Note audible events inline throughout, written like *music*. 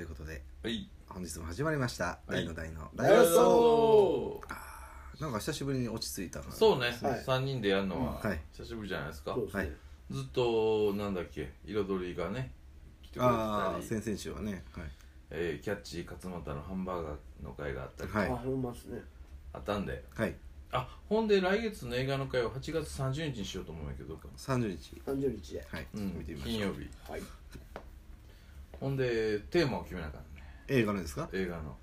ということではい。本日も始まりました「大の大の大大の。そなんか久しぶりに落ち着いた感じそうね、はい。3人でやるのははい。久しぶりじゃないですか、うですね。ずっとなんだっけ彩りがね来てくれてああたり、先々週はね。はい。えーキャッチー勝俣のハンバーガーの会があったり、はい。あほんまっすね。あったんで。はい。あほんで来月の映画の会は8月30日にしようと思うんやけどどうか30日。30日で。はい、うん。見てみましょう。金曜日。はいほんでテーマを決めなあかんね。映画のですか？映画の。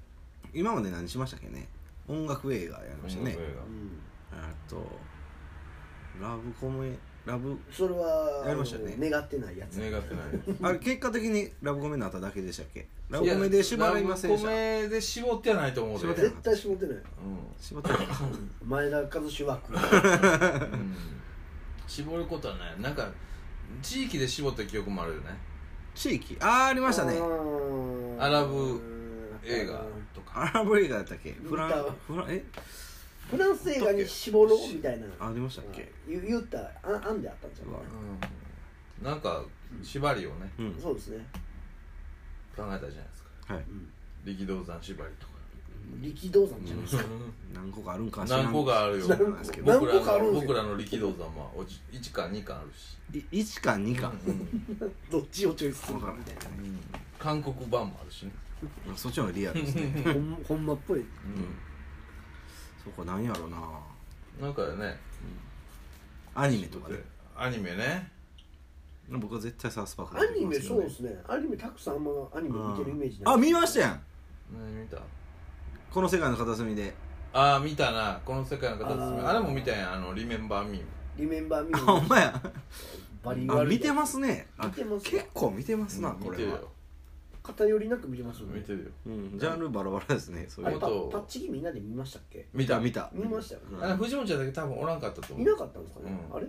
今まで何しましたっけね？音楽映画やりましたね。音楽映うん。あとラブコメラブそれはやりましたよね。あの願ってないやつ。画願ってない *laughs* あれ結果的にラブコメになっただけでしたっけ？ラブコメで縛りませんでした。ラブコメで絞ってはないと思うで。絞って絶対絞ってない。絞ってない。前田和志枠。うん、うん、絞ることはない。なんか地域で絞った記憶もあるよね地域。ああありましたね。うん。アラブ映画とか。アラブ映画だったっけ？フランフランえ？フランス映画に絞ろうみたいな。ありましたっけ？言言った。あ案であったんじゃう？わ。うん。なんか縛りをね。うん。ないそうですね。考えたじゃないですか。はい。力道山縛りとか力道山じゃないですか。何個かあるんか何個かあるよ。知らないですけど。何僕ら個かあるんですよ。の僕らの力道山はおじ1巻2巻あるし、い1か2か。うん。*laughs* どっちをチョイスするかみたいなうん韓国版もあるしね、そっちの方がリアルですね。*laughs* ほんほんまっぽい。そこ何やろうな。なんかね。アニメとかで。アニメね。僕は絶対サウスパークアニメそううですね。アニメたくさんあんまアニメ見てるイメージあ見ましたややん何見たこの世界の片隅で。ああ見たな。この世界の片隅。あー。あれも見たやん。あの「リメンバー・ミーリメンバーミあほんーまや。バリ悪い。あ見てますね。あ見てます結構見てますなこれは。見てるよ。偏りなく見てますよね。見てるよ。うんジャンルバラバラですねそういう。あれパあとパッチギみんなで見ましたっけ？見た。見た見ましたようん。あれ藤本ちゃんだけ多分おらんかったと思いうなかったんですかね？うん。あれ？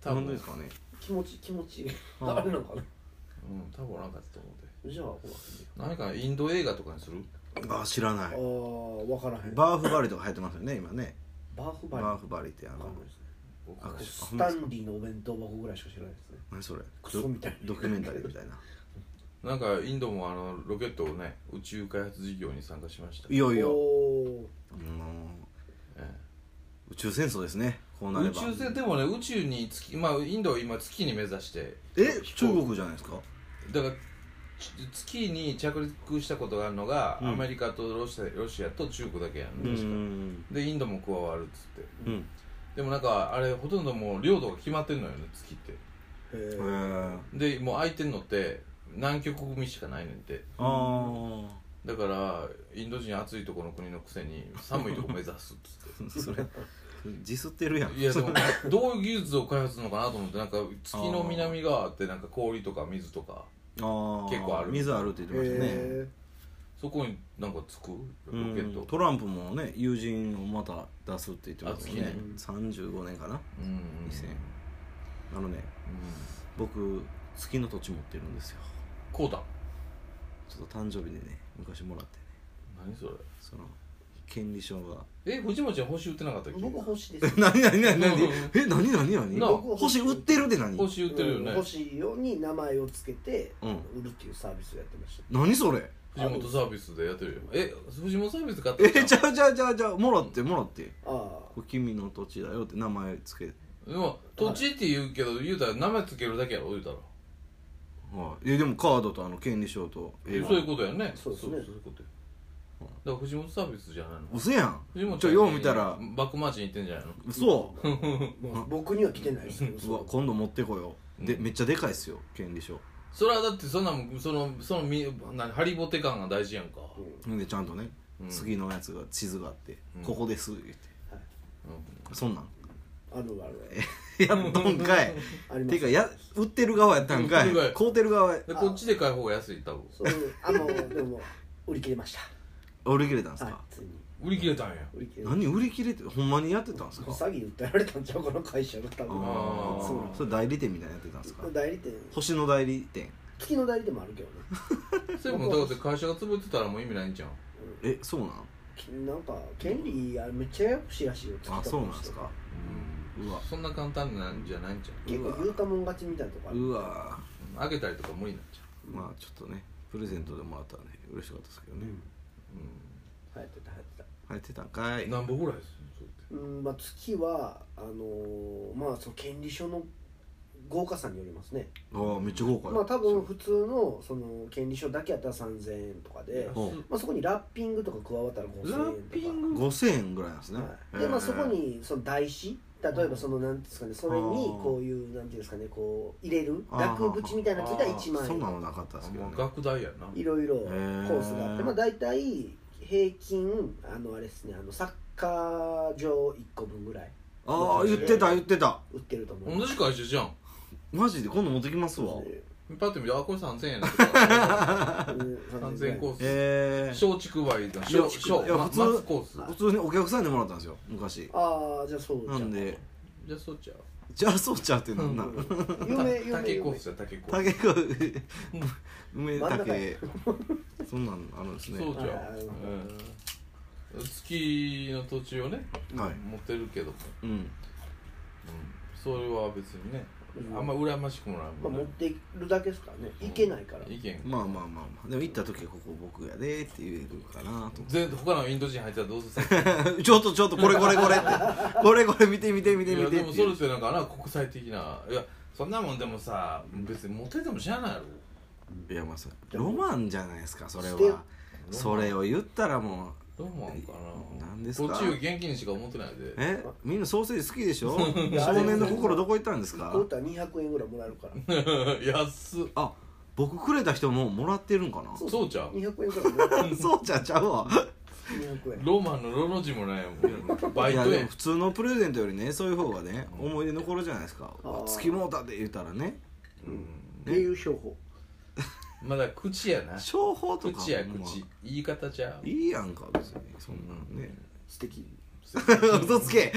多分。なんでですかね。気持ち気持ち。あーあれなんかな？うん多分おらんかったと思うじゃあ何かインド映画とかにする？あ知らない。らあー分からへん。バーフバリとか流行ってますよね今ね。バーフバリ？バーフバリってあのスタンリーのお弁当箱ぐらいしか知らないですね。何それ？クソみたい。なドドキュメンタリーみたいな。なんかインドもあのロケットをね宇宙開発事業に参加しました。いよいよ宇宙戦争ですねこうなれば。え宇宙船でもね宇宙に月まあインドは今月に目指して。え中国じゃないですか？だからち月に着陸したことがあるのが、うん。アメリカとロシアロシアと中国だけやんう確か。ん。でインドも加わるっつって。うん。でもなんかあれほとんどもう領土が決まってんのよね月って。へへー。えでもう空いてんのって南極組しかないねんて。あだからインド人暑いところの国のくせに寒いとこ目指すっつっあ *laughs* それディスってるやん。ていやでも *laughs* どういう技術を開発するのかなと思ってなんか月の南側ってなんか氷とか水とか結構ある。水あるって言ってましたね。へそこになんかつく？ロうケット。ん。トランプもね友人をまた出すって言ってますよね。あ35年かな？うん。うん。2000あのねうん。僕月の土地持ってるんですよ。こうだ。ちょっと誕生日でね昔もらってね。何それ？その権利書が。え藤本ちゃん星売ってなかったっけ？僕星です。何何何何？うんえ何何何？なあ *laughs* 星売ってるって何？星売ってるよね、星用に名前をつけてうん。売るっていうサービスをやってました。何それ？藤本サービスでやってるよ。え藤本サービス買ったえんじゃあじゃあじゃあじゃあもらってもらって。あこれ君の土地だよって名前つけて。でも土地って言うけど言うたら名前つけるだけやろ言うたら。はい。えでもカードとあの権利書とそういうことやね。そうですね。そういうことやだから藤本サービスじゃないの？嘘やん。藤本ちょよう見たら。バックマーチに行ってんじゃないの？嘘。あ *laughs* まあ僕には来てないですけどう *laughs* そう。わ今度持ってこよう。でうん。めっちゃでかいっすよ権利書。それはだってそんなんそのそのみ何ハリボテ感が大事やんか、うん。でちゃんとねうん。次のやつが地図があってうん。ここです言って。うそんなん。あるある。やっとんかい。*laughs* あります。ていうかや売ってる側やったんかい。売ってる側買うてる側や。ん、でこっちで買う方が安い多分。そう。あのでも売り切れまし売り切れたんですたはいかついに。売り切れたんや。売り切れまし何？売り切れってほんまにやってたんですたか？詐欺訴えられたんちゃうこの会社が多分。あー。そうなんそれ代理店みたいなのやってたんですか？代理店。星の代理店。月の代理店もあるけどね。*laughs* それもだって会社が潰れてたらもう意味ないんじゃん。えそうなん？きなんか権利あれめっちゃややこしいらしいよあそうなんですか？うわ。そんな簡単なんじゃないんじゃん結構言うたもん勝ちみたいなとこある。うわ。開けたりとか無理になっちゃまあちょっとねプレゼントでもらったらね嬉しかったですけどね、流行ってた流行ってた。入ってたんかい。何本ぐらいです？うんまあ月はあのーまあその権利書の豪華さによりますね。ああめっちゃ豪華や。まあ多分普通のその権利書だけやったら3000円とかで、ほまあ、そこにラッピングとか加わったら5000円とか。ラッピング？5000円ぐらいなんですね、はい、でまあそこにその台紙？例えばそのなんですかねそれにこういうなんていうんですかねこう入れる額縁みたいなのついたら1万そんな円のなかったですけどね。学大やな。いろいろコへー。ースがあってまあ大体平均あのあれですねあのサッカー場1個分ぐらい。ああ言ってた言ってた。売ってると思う。同じ会社じゃん。マジで今度持ってきますわパッて見てあこれ3000円やなとか3000 *laughs* 円コース。ええ松竹梅だ松松いや普通松コース普通にお客さんでもらったんですよ昔。ああじゃあそうじゃなんで。じゃあそっちゃう。じゃあそうちゃうってなんなん。有名有名。竹コースや竹コー竹が梅竹そんなんあるんですね。スそうじゃう。うん。月の土地をねはい。持ってるけども。うん。うん。それは別にねあんま羨ましくもないまあ、持ってるだけですからね。行けないから。意見まあまあまあまあ。でも行った時はここ僕やでって言えるかなと。全他のインド人入ったらどうする？*laughs* ちょっとちょっとこれこれこれって。*laughs* これこれ見て見て見ていや見てでもそれってなんかな国際的ないやそんなもんでもさ別にモテても知らないやろ。いやまあそれロマンじゃないですかそれは。それを言ったらもどうもんかな。なんですか？途中現金にしか思ってないで。うえ？みんなソーセージ好きでしょ？*laughs* や少年の心どこ行ったんですか？こういったら200円ぐらいもらえるから。*laughs* 安っ。あ僕くれた人ももらってるんかな？そうちゃう？200円ぐらいもらえる。*laughs* そうちゃうちゃうわ。200円。ロマンのロの字もないもん。バイいや。トやでも普通のプレゼントよりねそういう方がね思い出残るじゃないですか。月もうたで言ったらね。っていう商法まだ口やな。商法とか口やま口。言い方ちゃう。いいやんか別に。そんなんね。素敵。*laughs* 嘘つけ。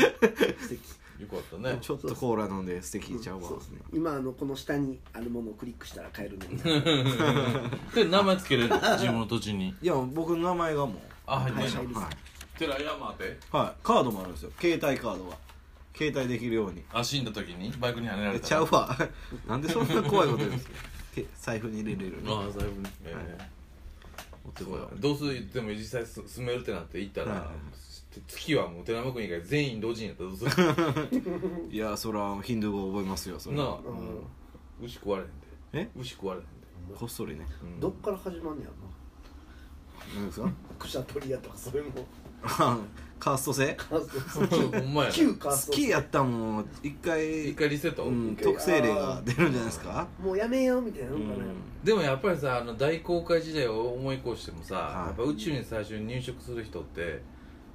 素敵。よかったね。ちょっとコーラ飲んで素敵ちゃうわ。そうですね今あのこの下にあるものをクリックしたら買えるのに *laughs* で名前つけれる？自分の土地に。いや僕の名前がもう。あ入ってんのはい。はい。はい、寺山ってはい、カードもあるんですよ。携帯カードが。携帯できるように。あ死んだ時に？バイクにはねられえたちゃうわ。*laughs* なんでそんな怖いこと言うんですか？け財布に入れれるああ財布にええ持ってこようどうするでも実際す住めるってなって行ったら、はい。月はもう寺山君以外全員同人やったらどうする？*laughs* いやそらヒンドゥー語覚えますよそれなあ。はうん。牛食われへんで。え？牛食われへんで、こっそりね。うん。どっから始まんねやろ何ですか？クシャトリアとかそういうの。あカースト制？カーストほんまやな。旧カースト好きやったもん一回一回リセット、うん、特性例が出るんじゃないですか？もうやめようみたいなのかな、うん。でもやっぱりさあの大航海時代を思い越してもさ、はい。やっぱ宇宙に最初に入植する人って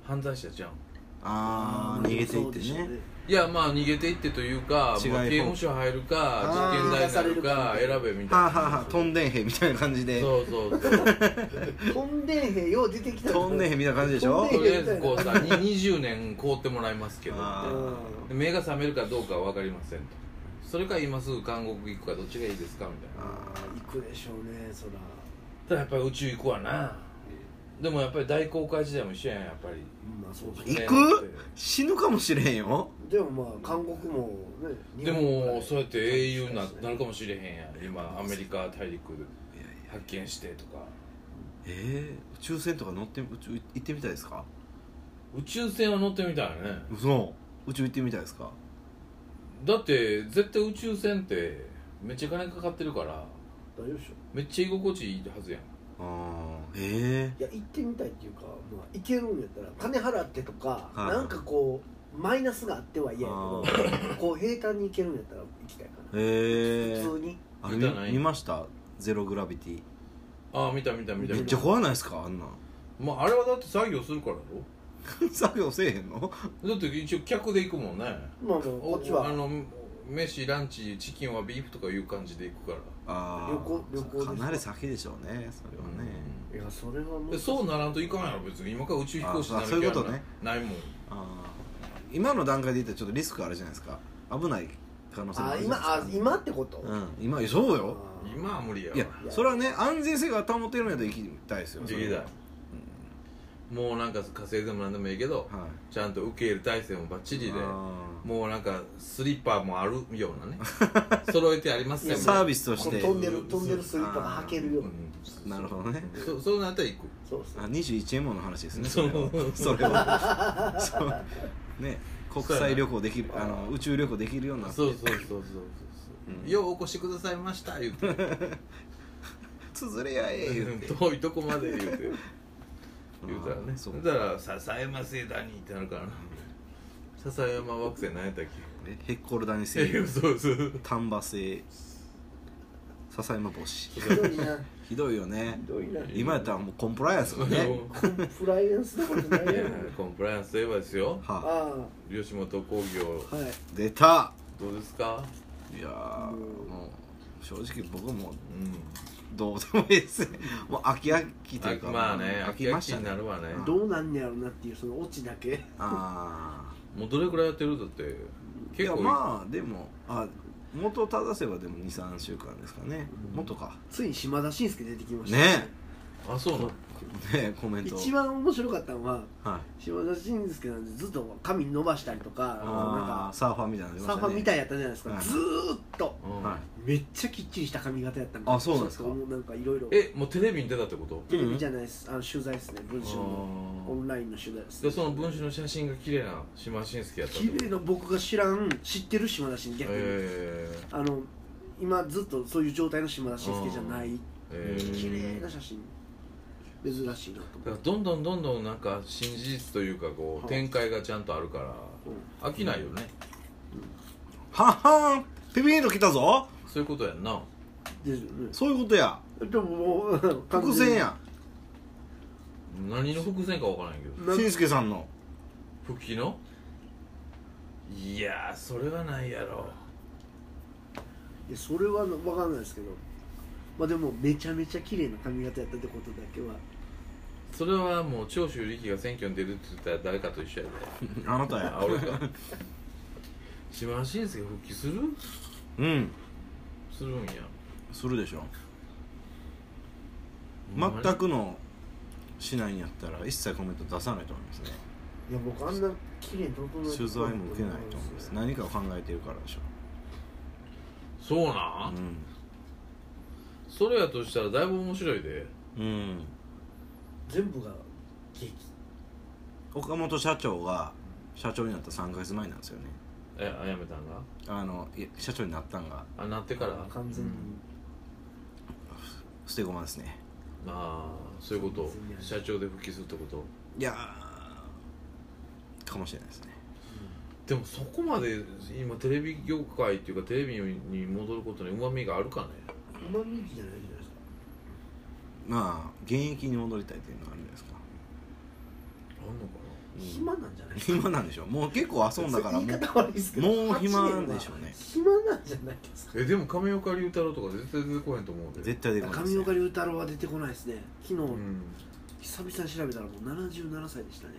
犯罪者じゃん。ああ逃げていってねいやまあ逃げていってというか、違いまあ、刑務所入るかあー。実験台になるか選べみたいな。はあ、はあはあ、とんでん兵みたいな感じで。そうそうそう *laughs* とんでん兵よう出てきた。とんでん兵みたいな感じでしょ？とりあえずこうさに20年凍ってもらいますけど。あー。で目が覚めるかどうかは分かりませんと。それか今すぐ監獄行くかどっちがいいですかみたいな。あー行くでしょうねそら。ただやっぱり宇宙行くわなでもやっぱり大航海時代も一緒やんやっぱり。まあそう行ですね。く？死ぬかもしれんよ。でもまあ韓国もねでもそうやって英雄にななるかもしれへんやん。今アメリカ大陸発見してとか。えー、宇宙船とか乗って宇宙行ってみたいですか？宇宙船は乗ってみたいね。嘘。宇宙行ってみたいですか？だって絶対宇宙船ってめっちゃ金かかってるから大丈夫でしょ。めっちゃ居心地いいはずやん。ああええいや行ってみたいっていうか、まあ、行けるんやったら金払ってとか、はい。なんかこうマイナスがあっては嫌やあけどこう平坦に行けるんやったら行きたいかな、ええ普通に。あれ見たない。見見ました？ゼログラビティああ見た見た見た。めっ見たちゃ怖ないですか？あんなん。まああれはだって作業するからだろ。*laughs* 作業せえへんの？だって一応客で行くもんね。まあもうこっちは。あの飯ランチチキンはビーフとかいう感じで行くから。ああ旅行旅行ですか？かなり先でしょうねそれはね、いやそれはもでそうならんといかんやろ別に。今から宇宙飛行士になるあそういうことね。ないもん。ああ今の段階で言ったらちょっとリスクあるじゃないですか。危ない可能性もああるじゃ今あないですか。今ってこと、うん。今そうよ。今は無理やわ。いやそれはね安全性が保てるんやったら行きたいですよ行きたい。もうなんか火星でもなんでもいいけどはい。ちゃんと受け入れ体制もバッチリで。あもうなんかスリッパもあるようなね。*laughs* 揃えてありますよいやサービスとして。飛んでる飛んでるスリッパが履けるよううな、るほどね。そそうなったら行く。そうですあ21円もの話ですねそう。それは。それは。*laughs* そう。ね国際旅行できるあの宇宙旅行できるようになって。そうそうそうそうそうそう、うん。ようお越しくださいました言うて。つづれやえ言って。遠いとこまで言うて。言うたらね。そそう。したら「笹山星団に」ってなるからな笹山惑星何やったっえヘッコルダニけ星そうそう丹波星。笹山星。ひどいな。ひどいよね。ひどいな。今やったらもうコンプライアンスもね。コンプライアンスどころじゃないやん。コンプライアンスといえばですよ。はあ。吉本興業。あはい。出た。どうですか？いやーもう正直僕もうんどうでもいいですね。もう飽き飽きというか。あまあね飽飽き飽ききましたね。になるわね。うん。どうなんねやろなっていうそのオチだけ。あもうどれくらいやってる？だってあい結構やまあでもあ元を正せばでも23週間ですかね。うん。元か。ついに島田紳介出てきましたねあそうなの？*laughs* ねコメント。一番面白かったのははい。島田紳介なんでずっと髪伸ばしたりとかなんあかーサーファーみたいなね。サーファーみたいやったじゃないですか、はい。ずーっと。うんはい。めっちゃきっちりした髪型やったんあそうなんですか？もうなんかいろいろ。えもうテレビに出たってこと？テレビじゃないです。あの取材ですね。文春の。オンラインの取材ですでその文春の写真が綺麗な島信介やった綺麗な僕が知らん知ってる島田紳逆に、えあの今ずっとそういう状態の島田紳介じゃない。綺麗な写真珍しいなと思って、どんどんどんどんなんか新事実というかこうはい。展開がちゃんとあるからうん。飽きないよね。はっはーんピピーンと来たぞ。そういうことやんな。ですよね。そういうことや。でももう伏線や何の伏線かわからんけど。なしんすけさんの。復帰の？いやーそれはないやろ。いやそれは分かんないですけど。まあでもめちゃめちゃ綺麗な髪型やったってことだけはそれはもう長州力が選挙に出るって言ったら誰かと一緒やで。あなたや。あ俺か。島田紳介復帰する？うん。するんや。するでしょ。全くのしないんやったら一切コメント出さないと思いますね。いや僕あんな綺麗に整えて取材も受けないと思います。何かを考えてるからでしょ。そうなん、それやとしたらだいぶ面白いで。うん、うん、全部が劇岡本社長が社長になった3ヶ月前なんですよね。えあやめたんが？あのいや社長になったんが。あなってから？完全に、捨て駒ですね。ああそういうこと？社長で復帰するってこと？いやーかもしれないですね。でもそこまで今テレビ業界っていうかテレビに戻ることにうまみがあるかね。うまみじゃない。じゃないですかまあ現役に戻りたいっていうのがあるんじゃないですか？あんのか暇なんじゃない？ですか暇なんでしょもう結構遊んだからもう言い方悪いですけどもう暇8年はでしょうね。暇なんじゃないですか？なえでも亀岡龍太郎とか絶対出てこへんと思うで。絶対出てこないですね。上岡龍太郎は出てこないですね。昨日、うん。久々に調べたらもう77歳でしたね。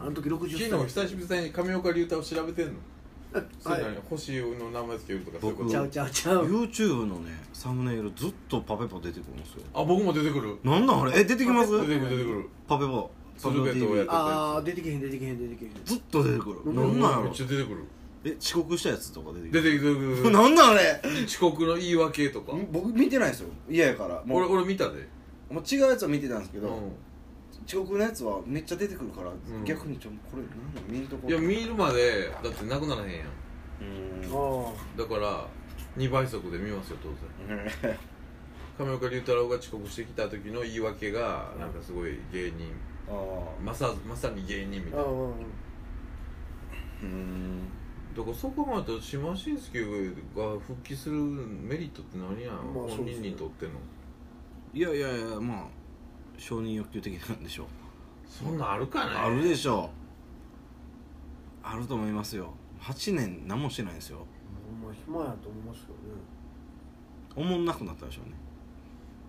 うん。あの時60歳。昨日久々に亀岡龍太郎調べてんの？あ星の名前つけるとかそういうこと？ちゃうちゃうちゃう。YouTube のねサムネイルずっとパペポ出てくるんですよあ僕も出てくる。なんなんあれ？え出てきます？出てくる出てくる。パペポパペポ鶴瓶と TV やってああ出てけへん出てけへん出てけへんずっと出てくる。うんなんなんやろ？めっちゃ出てくる。え遅刻したやつとか出てくる？出てくる。*laughs* なんなんあれ？遅刻の言い訳とか。僕見てないですよ。嫌やから。も俺う俺見たで。もう違うやつを見てたんですけど、う遅刻のやつはめっちゃ出てくるから、ん。逆にちょこれなんなん見るとこんいや見るまでだってなくならへんやん。うん。あだから2倍速で見ますよ当然。亀岡龍太郎が遅刻してきた時の言い訳がなんかすごい芸人。あまさまさに芸人みあああたいな。うんだからそこまで島信介が復帰するメリットって何やん、本まあそうですね。人にとっての。いやいやいやまあ承認欲求的なんでしょう。そんなんあるかね。あるでしょう。あると思いますよ。8年何もしてないんですよ。ほんま暇やと思いますけどね。おもんなくなったでしょうね。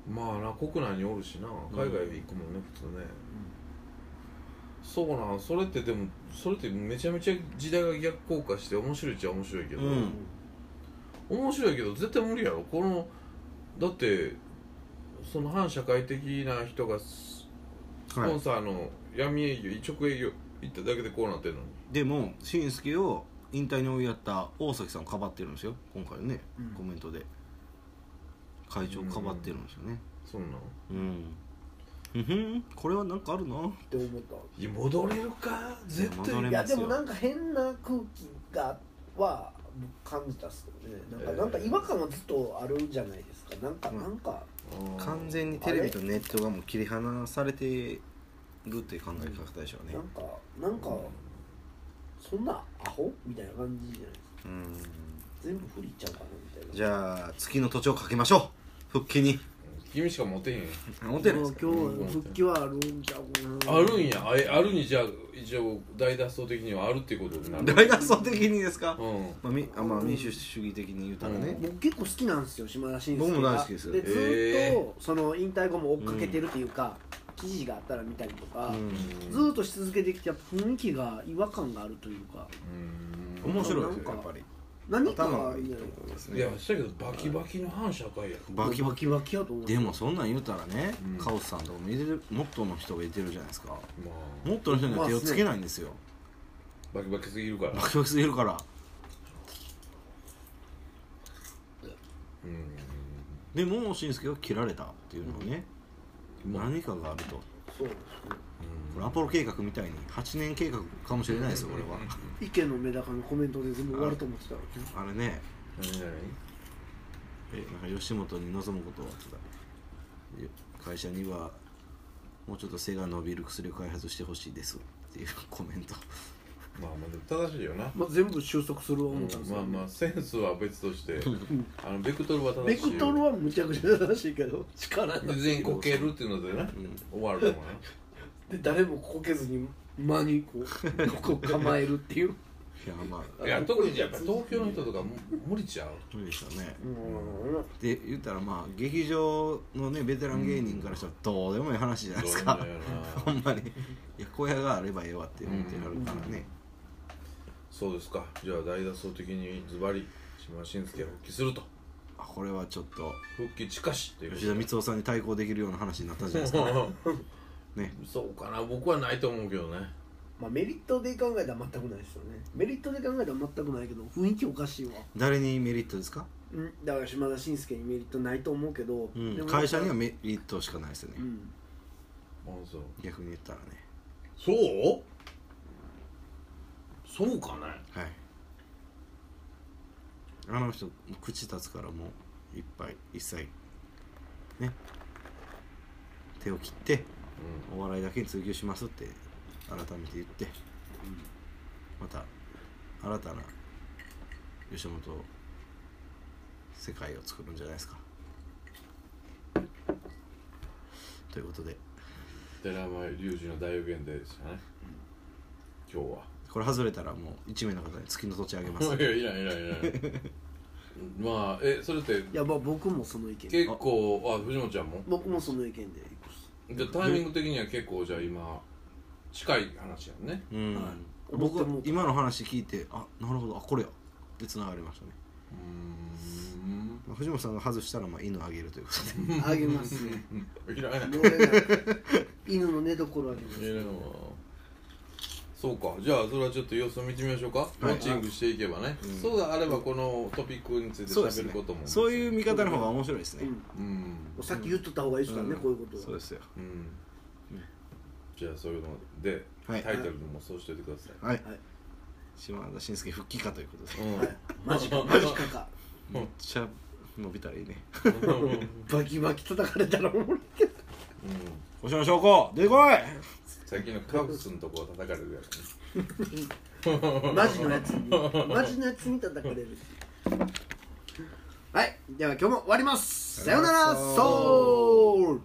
まあな国内におるしな。海外行くもんね、普通ね、そうなんそれってでもそれってめちゃめちゃ時代が逆効果して面白いっちゃ面白いけど、うん。面白いけど絶対無理やろ。このだってその反社会的な人がススポンサーの闇営業、直営業行っただけでこうなってるのに。でもしんすけを引退に追いやった大崎さんをかばってるんですよ。今回ね、うん。コメントで。会長をかばってるんですよね。そんなんうん。ふふん。これはなんかあるなって思った。いや戻れるか？絶対。戻れいやでもなんか変な空気がは感じたっすよね。なんか、えー。なんか違和感はずっとあるじゃないですか。なんか、うん。なんか完全にテレビとネットがもう切り離されてるっていう考え方でしょうね。なんかなんかそんなアホみたいな感じじゃないですか。うん。全部不利ちゃうかなみたいな。じゃあ月の土地をかけましょう。復帰に君しか持てへん。思ってるんですか？今日は復帰はあるんちゃうかな。あるんや。あえあるにじゃあ一応大脱走的にはあるっていうことになる。大脱走的にですか、うん。まあ、みあまあ民主主義的に言うたらね、僕結構好きなんですよ島田紳介が僕も大好きですよ。でずっと、へその引退後も追っかけてるっていうか、記事があったら見たりとか、うん。ずっとし続けてきてやっぱ雰囲気が違和感があるというか。うん。面白いですなんかよやっぱり何か頭がいいんじゃがいいとない思いますいやねしたけどバキバキの反社会やバキバキバキやと思う。でもそんなん言うたらね、うん。カオスさんとかもいてるもっとの人がいてるじゃないですか。まあ。もっとの人には手をつけないんですよ、バキバキすぎるから。バキバキすぎるから。うん。でもしんすけは切られたっていうのはね、まあ何かがあると。そうですね。これアポロ計画みたいに8年計画かもしれないですよこれは。池のメダカのコメントで全部終わると思ってたらあれ。ね。えなんか吉本に望むことはとかい会社にはもうちょっと背が伸びる薬を開発してほしいですっていうコメントまあまあでも正しいよな。まあ、全部収束すると思ったんですよ、まあまあセンスは別としてあのベクトルは正しいベクトルはむちゃくちゃ正しいけど力全員こけるっていうのでね、終わると思うな *laughs* で誰もこけずに間にこう *laughs* こう構えるっていう。いやまあ。いや特にやっぱ東京の人とかも無理ちゃう？無理でしょうね。うん。で言ったらまあ劇場のねベテラン芸人からしたらどうでもいい話じゃないですか。ほ *laughs* んまにいや小屋があればええわって思ってはるからね、そうですか。じゃあ大脱走的にズバリ島田紳介が復帰すると。あこれはちょっと。復帰近しっていうこと吉田光雄さんに対抗できるような話になったじゃないですか *laughs* ね。そうかな。僕はないと思うけどね。まあメリットで考えたら全くないですよね。メリットで考えたら全くないけど雰囲気おかしいわ。誰にメリットですか、うんだから島田紳介にメリットないと思うけど、うん。でも会社にはメリットしかないですよね、うん。あそう。逆に言ったらね。そう？そうかね。はい。あの人口立つからもういっぱい一切ね。手を切ってお笑いだけに追求しますって改めて言って、また新たな吉本世界を作るんじゃないですか。ということで。寺山隆二の大予言でしたね。今日はこれ外れたらもう1名の方に月の土地あげます。*laughs* いやいらんいらんいらん *laughs* まあえそれっていやまあ僕もその意見結構あ藤本ちゃんも？僕もその意見でいくっす。じゃあタイミング的には結構じゃあ今近い話やんね。うん、はい。僕は今の話聞いてあなるほどあこれやでつながりましたね、うーん。まあ藤本さんが外したらまあ犬あげるということで。*laughs* あげますね。犬の寝所あげます。いらんわそうか。じゃあそれはちょっと様子を見てみましょうか、マッチングしていけばね、うん。そうであればこのトピックについて喋ることもそういう見方の方が面白いですね、うん。うん。さっき言っとった方がいいですからね、うん。こういうことは。そうですよ。うん。じゃあそういうので、はい。タイトルもそうしておいてください、はい、はい。島田紳介復帰かということで。うん。はい。マジか。*laughs* マジかか。めっちゃ伸びたらいいねバキバキ叩かれたらおもろいけど。星野翔子出てこいさっきのカブスのとこは叩かれるやつね。マジのやつにマジのやつに叩かれるはい。では今日も終わります。さようなら。さようならソウル